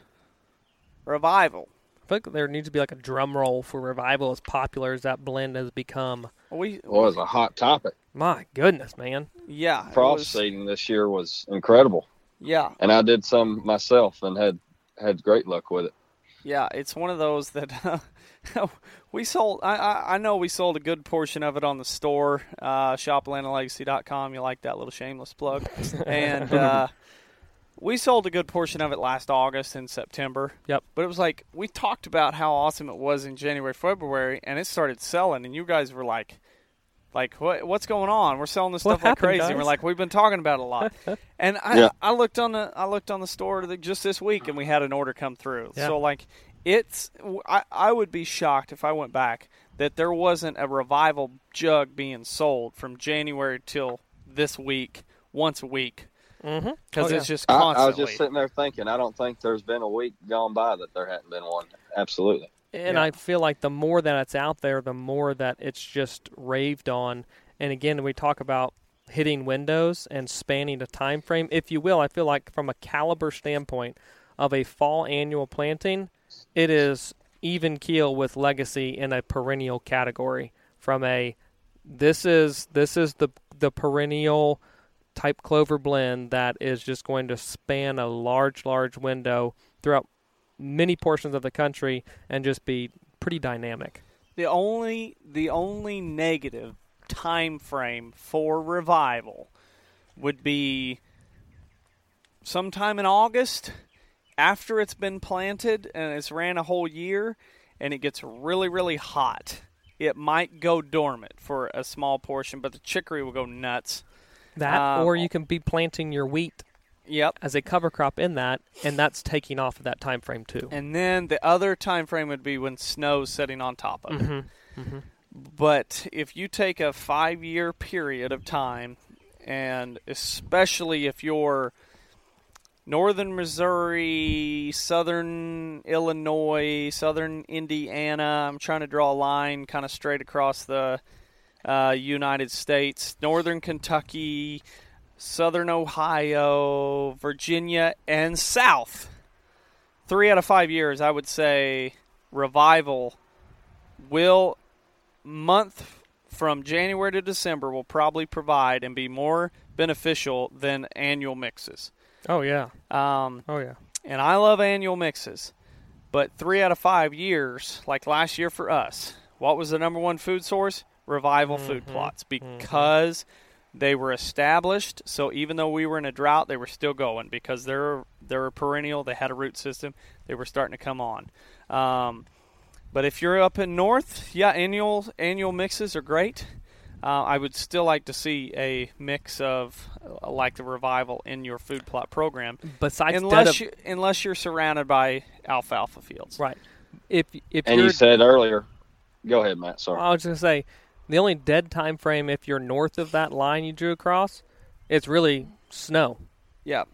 revival. I think there needs to be like a drum roll for revival as popular as that blend has become. We Well, it was a hot topic. My goodness, man. yeah, it Frost was- seeding this year was incredible, Yeah, and I did some myself and had had great luck with it. yeah. It's one of those that we sold. I, I I know we sold a good portion of it on the store, uh, shoplandlegacy.com. You like that little shameless plug, and uh, we sold a good portion of it last August and September. Yep. But it was like we talked about how awesome it was in January, February, and it started selling, and you guys were like, like what what's going on? We're selling this What stuff like happened, crazy. And we're like, we've been talking about it a lot. and I Yeah. I looked on the I looked on the store the, just this week, and we had an order come through. Yeah. So like it's I, I would be shocked if I went back that there wasn't a revival jug being sold from January till this week once a week Mm-hmm. because Oh, it's just I. I was just sitting there thinking, I don't think there's been a week gone by that there hadn't been one. Absolutely. And Yeah. I feel like the more that it's out there, the more that it's just raved on. And again, we talk about hitting windows and spanning a time frame, if you will. I feel like from a caliber standpoint of a fall annual planting, it is even keel with legacy in a perennial category. From a this is this is the the perennial type clover blend that is just going to span a large large window throughout many portions of the country and just be pretty dynamic. The only the only negative time frame for revival would be sometime in August after it's been planted and it's ran a whole year and it gets really really hot. It might go dormant for a small portion, but the chicory will go nuts. That, Uh, or you can be planting your wheat Yep. as a cover crop in that, and that's taking off of that time frame too. And then the other time frame would be when snow's setting on top of it. Mhm. But if you take a five year period of time, and especially if you're northern Missouri, southern Illinois, southern Indiana, I'm trying to draw a line kind of straight across the uh, United States, northern Kentucky, southern Ohio, Virginia, and south. Three out of five years, I would say revival will month from January to December will probably provide and be more beneficial than annual mixes. Oh yeah. Um, Oh yeah. and I love annual mixes, but three out of five years, like last year for us, what was the number one food source? Revival food plots because they were established. So even though we were in a drought, they were still going because they're they're a perennial. They had a root system. They were starting to come on. Um, but if you're up in north, yeah, annual annual mixes are great. Uh, I would still like to see a mix of uh, like the revival in your food plot program Besides unless of, you, unless you're surrounded by alfalfa fields. right. If if And you're you said earlier, go ahead, Matt. Sorry. I was going to say, the only dead time frame if you're north of that line you drew across, it's really snow. Yeah.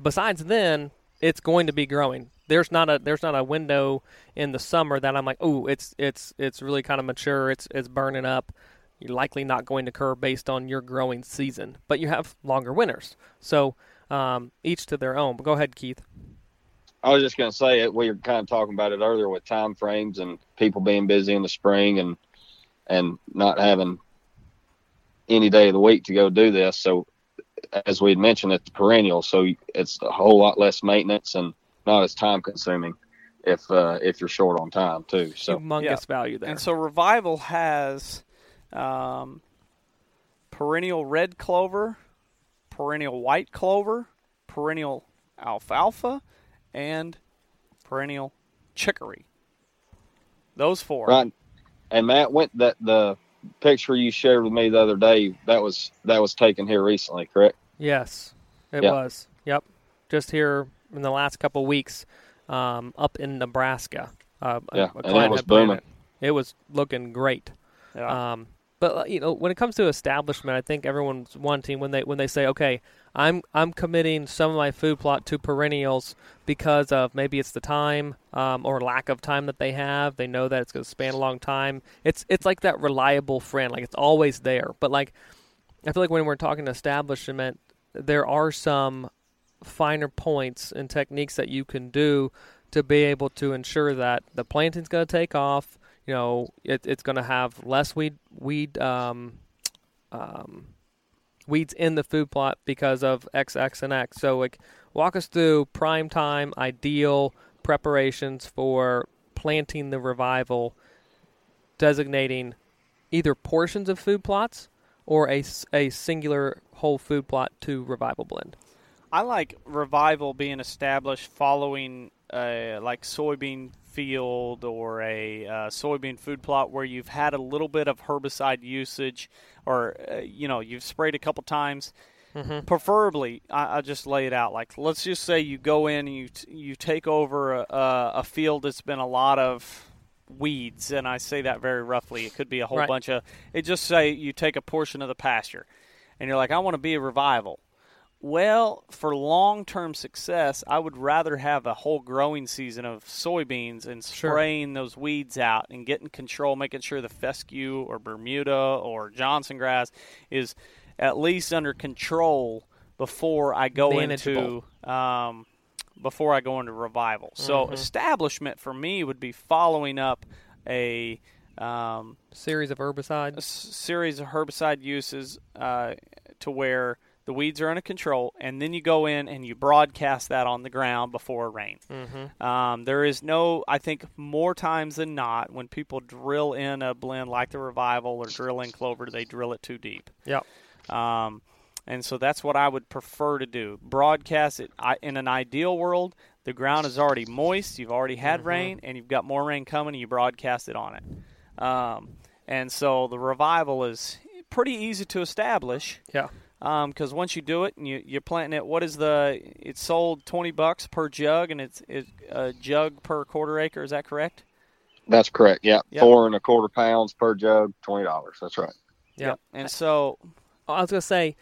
Besides then, it's going to be growing. There's not a there's not a window in the summer that I'm like, oh, it's it's it's really kind of mature. It's it's burning up. You're likely not going to occur based on your growing season, but you have longer winters. So um, each to their own. But go ahead, Keith. I was just going to say it. We were kind of talking about it earlier with time frames and people being busy in the spring and and not having any day of the week to go do this. So, as we had mentioned, it's perennial, so it's a whole lot less maintenance and not as time consuming if uh, if you're short on time too. So, Humongous yeah. value there. And so Revival has um, perennial red clover, perennial white clover, perennial alfalfa, and perennial chicory. Those four. right. And Matt went that the picture you shared with me the other day that was that was taken here recently, correct? Yes, it Yeah. was. Yep. Just here in the last couple weeks, um, up in Nebraska. Uh, Yeah, a and it was booming. it. It was looking great. Yeah. Um, but uh, you know, when it comes to establishment, I think everyone's wanting when they when they say, okay, I'm I'm committing some of my food plot to perennials because of maybe it's the time um, or lack of time that they have. They know that it's going to span a long time. It's it's like that reliable friend, like it's always there. But like, I feel like when we're talking establishment, there are some finer points and techniques that you can do to be able to ensure that the planting's going to take off. You know, it, it's going to have less weed weed um, um, weeds in the food plot because of X, X, and X. So, like, walk us through prime time, ideal preparations for planting the revival, designating either portions of food plots or a, a singular whole food plot to revival blend. I like revival being established following a like soybean field or a uh, soybean food plot where you've had a little bit of herbicide usage, or uh, you know you've sprayed a couple times. Preferably, I, I just lay it out. Like let's just say you go in and you t- you take over a, a, a field that's been a lot of weeds, and I say that very roughly. It could be a whole Right. bunch of. It just say you take a portion of the pasture, and you're like, I want to be a revival. Well, for long term success, I would rather have a whole growing season of soybeans and Sure. spraying those weeds out and getting control, making sure the fescue or Bermuda or Johnson grass is at least under control before I go Manageable. into um, before I go into revival. So establishment for me would be following up a um, Series of herbicides. s- series of herbicide uses uh, to where the weeds are under control, and then you go in and you broadcast that on the ground before rain. Mm-hmm. Um, there is no, I think, more times than not, when people drill in a blend like the Revival or drill in Clover, they drill it too deep. Yep. Um, and so that's what I would prefer to do. Broadcast it I, in an ideal world. The ground is already moist. You've already had rain, and you've got more rain coming. And you broadcast it on it. Um, and so the revival is pretty easy to establish Yeah. Um, because once you do it and you, you're planting it, what is the? It's sold twenty bucks per jug, and it's, it's a jug per quarter acre. Is that correct? That's correct. Yeah, Yep. four and a quarter pounds per jug, twenty dollars. That's right. Yep. And so I was gonna say,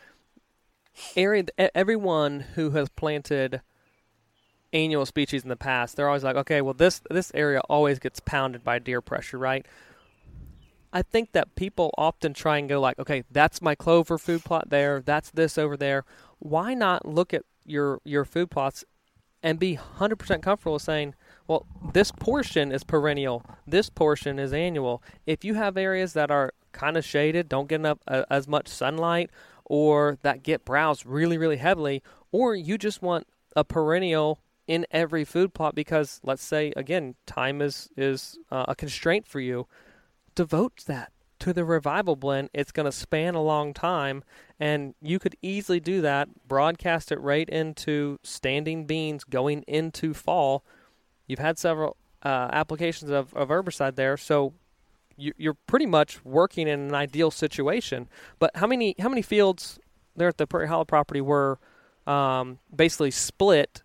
area e- everyone who has planted annual species in the past, they're always like, okay, well this this area always gets pounded by deer pressure, right? I think that people often try and go like, okay, that's my clover food plot there, that's this over there. Why not look at your your food plots and be 100% comfortable saying, well, this portion is perennial, this portion is annual. If you have areas that are kind of shaded, don't get enough uh, as much sunlight, or that get browsed really, really heavily, or you just want a perennial in every food plot because let's say again time is is uh, a constraint for you devote that to the revival blend it's going to span a long time and you could easily do that broadcast it right into standing beans going into fall. You've had several uh, applications of, of herbicide there so you, you're pretty much working in an ideal situation. But how many how many fields there at the prairie hollow property were um, basically split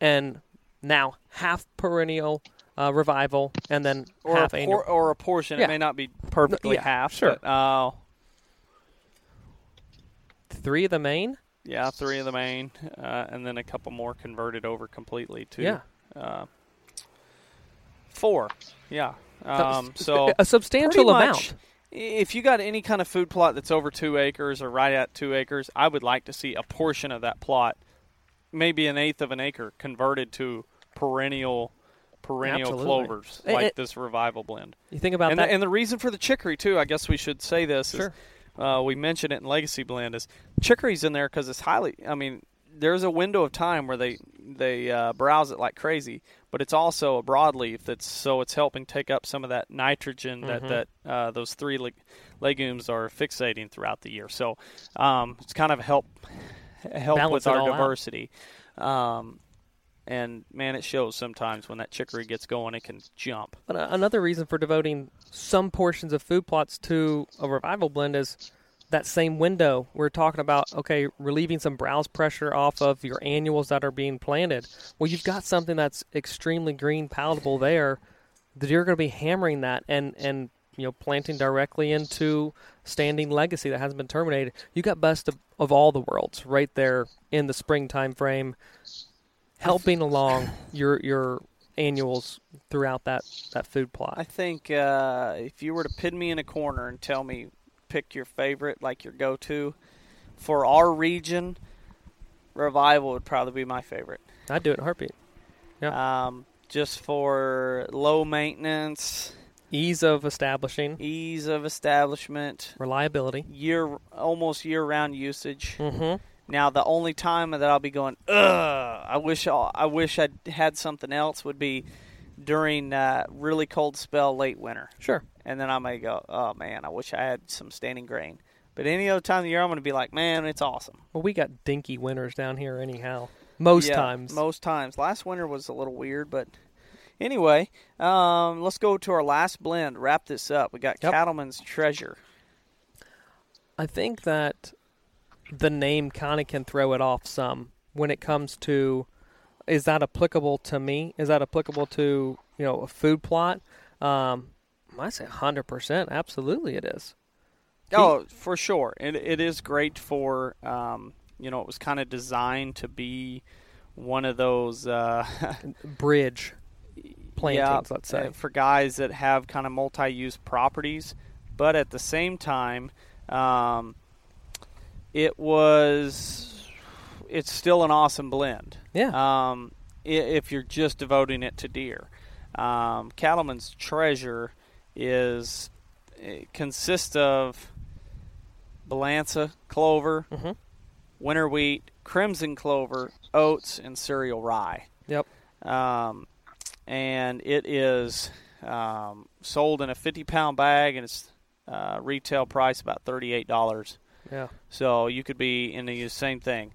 and now half perennial uh, revival and then or half a por- or a portion. Yeah. It may not be perfectly yeah, half, sure. but uh, Three of the main. yeah, three of the main, uh, and then a couple more converted over completely to Yeah. uh, four. Yeah. Um, so a substantial amount. If you got any kind of food plot that's over two acres or right at two acres, I would like to see a portion of that plot, maybe an eighth of an acre, converted to perennial perennial Absolutely. clovers like eh, this revival blend. You think about And that. the, and the reason for the chicory too, I guess we should say this. Sure. Is, uh, we mentioned it in Legacy Blend is chicory's in there because it's highly. I mean, there's a window of time where they they uh, browse it like crazy, but it's also a broadleaf that's so it's helping take up some of that nitrogen Mhm. that that uh, those three leg- legumes are fixating throughout the year. So um, it's kind of help help Balance with our diversity. Um, and man, it shows sometimes when that chicory gets going, it can jump. But uh, another reason for devoting some portions of food plots to a revival blend is that same window. We're talking about okay, relieving some browse pressure off of your annuals that are being planted. Well, you've got something that's extremely green, palatable there. That you're going to be hammering that and and you know planting directly into standing legacy that hasn't been terminated. You got best of, of all the worlds right there in the spring time frame, helping along your your annuals throughout that that food plot. I think uh, if you were to pin me in a corner and tell me pick your favorite, like your go-to for our region, Revival would probably be my favorite. I'd do it in a heartbeat. Um, just for low maintenance, Ease of establishing, ease of establishment, reliability. year almost year-round usage. Mm-hmm. Now, the only time that I'll be going, ugh, I wish I, I wish I had something else would be during uh, really cold spell late winter. Sure. and then I may go, oh man, I wish I had some standing grain. But any other time of the year, I'm going to be like, man, it's awesome. Well, we got dinky winters down here anyhow. Most Yeah, times. Most times. Last winter was a little weird, but anyway, um, let's go to our last blend. Wrap this up. We got Yep. Cattleman's Treasure. I think that the name kind of can throw it off some when it comes to is that applicable to me? Is that applicable to you know a food plot? Um, I say hundred percent. Absolutely, it is. Oh, for sure. It, it is great for, um, you know, it was kind of designed to be one of those. Uh, Bridge plantings, yeah, let's say. for guys that have kind of multi-use properties, but at the same time, um, it was it's still an awesome blend. Yeah. Um, if you're just devoting it to deer, um, Cattleman's Treasure is it consists of Balanza clover, Mhm. winter wheat, crimson clover, oats, and cereal rye Yep. um, and it is um, sold in a 50 pound bag and it's uh, retail price about $38 Yeah. so you could be in the same thing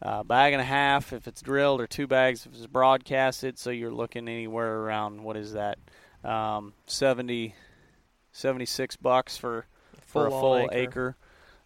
uh, bag and a half if it's drilled or two bags if it's broadcasted so you're looking anywhere around what is that um, 70 76 bucks for for a Full acre.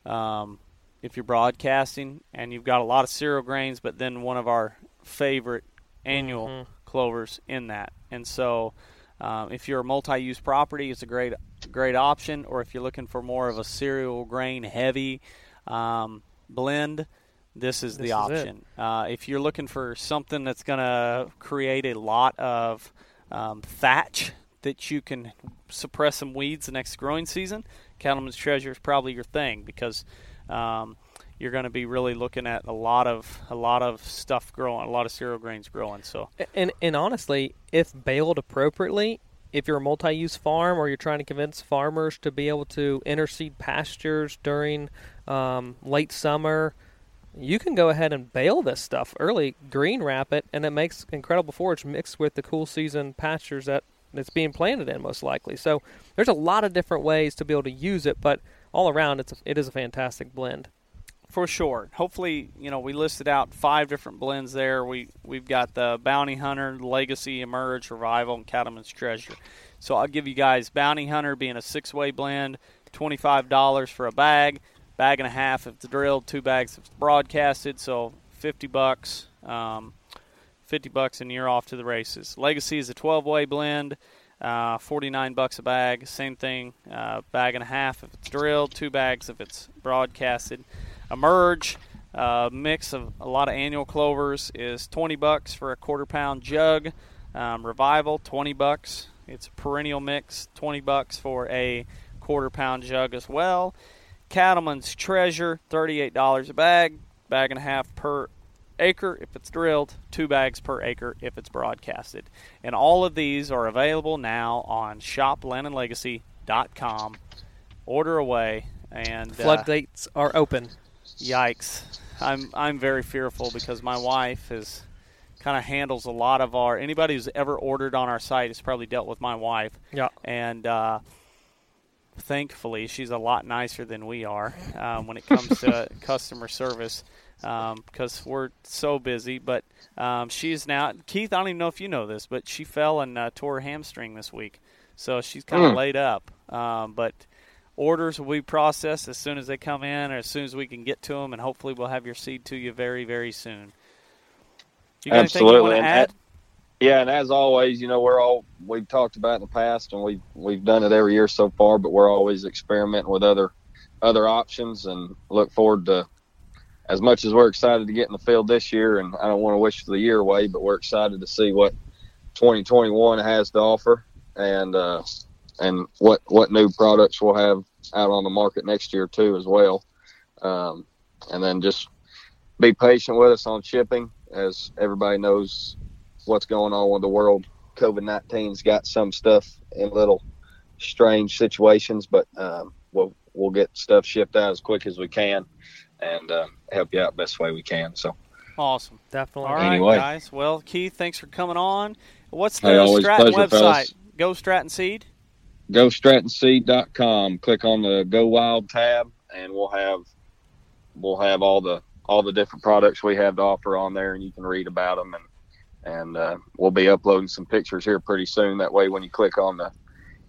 acre, Um, if you're broadcasting and you've got a lot of cereal grains but then one of our favorite annual Mhm. clovers in that. And so, um, if you're a multi-use property, it's a great great option. Or if you're looking for more of a cereal grain heavy um, blend, this is This the is option. Uh, if you're looking for something that's going to create a lot of um, thatch that you can suppress some weeds the next growing season, Cattleman's Treasure is probably your thing because um, you're going to be really looking at a lot of a lot of stuff growing, a lot of cereal grains growing. So And and honestly, if baled appropriately, if you're a multi-use farm or you're trying to convince farmers to be able to interseed pastures during um, late summer, you can go ahead and bale this stuff early, green wrap it, and it makes incredible forage mixed with the cool season pastures that it's being planted in most likely. So there's a lot of different ways to be able to use it, but all around it's a, it is a fantastic blend. For sure. Hopefully, you know, we listed out five different blends there. We we've got the Bounty Hunter, Legacy, Emerge, Revival, and Cattleman's Treasure. So I'll give you guys Bounty Hunter being a six-way blend, twenty-five dollars for a bag, bag and a half if it's drilled, two bags if it's broadcasted. So fifty bucks. Um, 50 bucks and you're off to the races. Legacy is a 12 way blend, uh, 49 bucks a bag. Same thing, uh, bag and a half if it's drilled, two bags if it's broadcasted. Emerge, uh, mix of a lot of annual clovers is 20 bucks for a quarter pound jug. Um, Revival, 20 bucks. It's a perennial mix, 20 bucks for a quarter pound jug as well. Cattleman's Treasure, $38 a bag, bag and a half per acre if it's drilled, two bags per acre if it's broadcasted. And all of these are available now on shoplandandlegacy.com. Order away and uh, floodgates uh, are open. Yikes. I'm I'm very fearful because my wife is kind of handles a lot of our anybody who's ever ordered on our site has probably dealt with my wife. Yeah. And uh, thankfully, she's a lot nicer than we are um, when it comes to customer service um, because we're so busy. But um, she's now Keith. I don't even know if you know this, but she fell and uh, tore her hamstring this week, so she's kind of mm. laid up. Um, but orders will be processed as soon as they come in, or as soon as we can get to them, and hopefully we'll have your seed to you very, very soon. You Absolutely. And, yeah, and as always, you know, we're all we've talked about in the past, and we we've done it every year so far, but we're always experimenting with other other options, and look forward to as much as we're excited to get in the field this year, and I don't want to wish the year away, but we're excited to see what 2021 has to offer, and uh, and what what new products we'll have out on the market next year too as well. Um, and then just be patient with us on shipping, as everybody knows what's going on with the world. COVID 19's got some stuff in little strange situations, but um, we'll we'll get stuff shipped out as quick as we can and uh, help you out best way we can. So awesome, definitely. All right, anyway. guys. Well, Keith, thanks for coming on. What's the hey, Stratton website? Fellas. Go Stratton Seed. GoStrattonSeed.com. Click on the Go Wild tab, and we'll have we'll have all the all the different products we have to offer on there, and you can read about them. And and uh, we'll be uploading some pictures here pretty soon. That way, when you click on the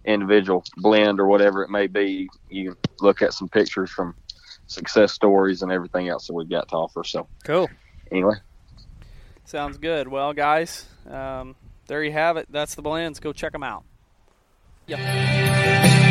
individual blend or whatever it may be, you look at some pictures from success stories and everything else that we've got to offer. So cool. Anyway, sounds good. Well, guys, um, there you have it. That's the blends. Go check them out. Yep.